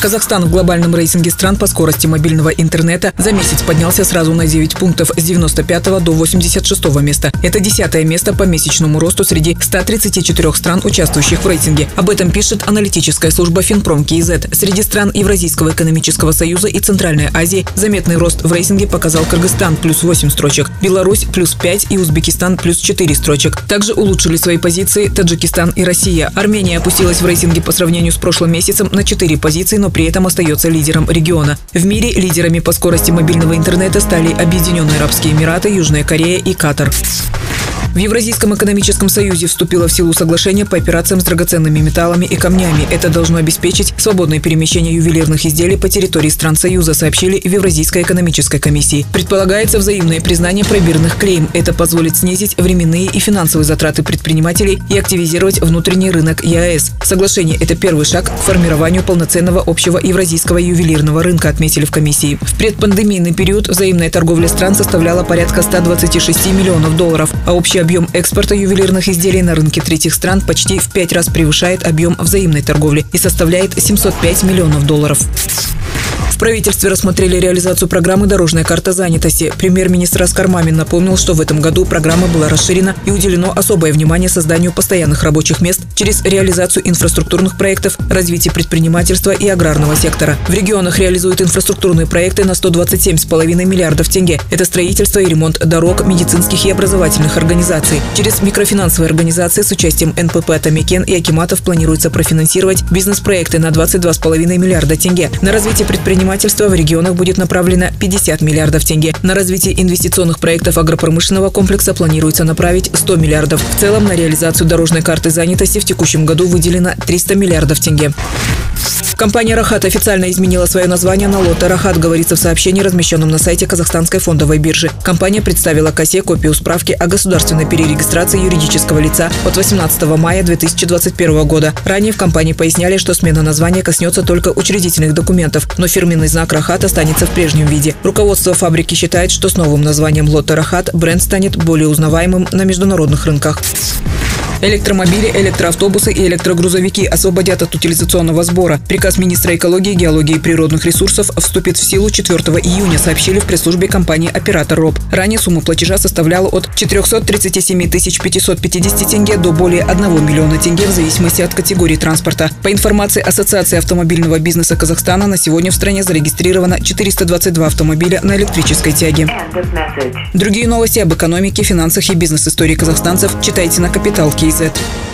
Казахстан в глобальном рейтинге стран по скорости мобильного интернета за месяц поднялся сразу на 9 пунктов с 95 до 86 места. Это десятое место по месячному росту среди 134 стран, участвующих в рейтинге. Об этом пишет аналитическая служба Финпром КИЗ. Среди стран Евразийского экономического союза и Центральной Азии заметный рост в рейтинге показал Кыргызстан плюс 8 строчек, Беларусь плюс 5 и Узбекистан плюс 4 строчек. Также улучшили свои позиции Таджикистан и Россия. Армения опустилась в рейтинге по сравнению с прошлым месяцем на 4 позиции, но при этом остается лидером региона. В мире лидерами по скорости мобильного интернета стали Объединенные Арабские Эмираты, Южная Корея и Катар. В Евразийском экономическом союзе вступило в силу соглашение по операциям с драгоценными металлами и камнями. Это должно обеспечить свободное перемещение ювелирных изделий по территории стран Союза, сообщили в Евразийской экономической комиссии. Предполагается взаимное признание пробирных клейм. Это позволит снизить временные и финансовые затраты предпринимателей и активизировать внутренний рынок ЕАЭС. Соглашение – это первый шаг к формированию полноценного общего евразийского ювелирного рынка, отметили в комиссии. В предпандемийный период взаимная торговля стран составляла порядка 126 миллионов долларов, а общая объем экспорта ювелирных изделий на рынке третьих стран почти в пять раз превышает объем взаимной торговли и составляет 705 миллионов долларов. В правительстве рассмотрели реализацию программы «Дорожная карта занятости». Премьер-министр Оскар Мамин напомнил, что в этом году программа была расширена и уделено особое внимание созданию постоянных рабочих мест через реализацию инфраструктурных проектов, развитие предпринимательства и аграрного сектора. В регионах реализуют инфраструктурные проекты на 127,5 миллиардов тенге. Это строительство и ремонт дорог, медицинских и образовательных организаций. Через микрофинансовые организации с участием НПП «Атамикен» и «Акиматов» планируется профинансировать бизнес-проекты на 22,5 миллиарда тенге. На развитие предпринимательства предпринимательства в регионах будет направлено 50 миллиардов тенге. На развитие инвестиционных проектов агропромышленного комплекса планируется направить 100 миллиардов. В целом на реализацию дорожной карты занятости в текущем году выделено 300 миллиардов тенге. Компания «Рахат» официально изменила свое название на лото «Рахат», говорится в сообщении, размещенном на сайте Казахстанской фондовой биржи. Компания представила КАСЕ копию справки о государственной перерегистрации юридического лица от 18 мая 2021 года. Ранее в компании поясняли, что смена названия коснется только учредительных документов, но фирменный знак «Рахат» останется в прежнем виде. Руководство фабрики считает, что с новым названием лото «Рахат» бренд станет более узнаваемым на международных рынках. Электромобили, электроавтобусы и электрогрузовики освободят от утилизационного сбора. Приказ министра экологии, геологии и природных ресурсов вступит в силу 4 июня, сообщили в пресс-службе компании «Оператор РОБ». Ранее сумма платежа составляла от 437 550 тенге до более 1 миллиона тенге в зависимости от категории транспорта. По информации Ассоциации автомобильного бизнеса Казахстана, на сегодня в стране зарегистрировано 422 автомобиля на электрической тяге. Другие новости об экономике, финансах и бизнес-истории казахстанцев читайте на Капитал Киезет.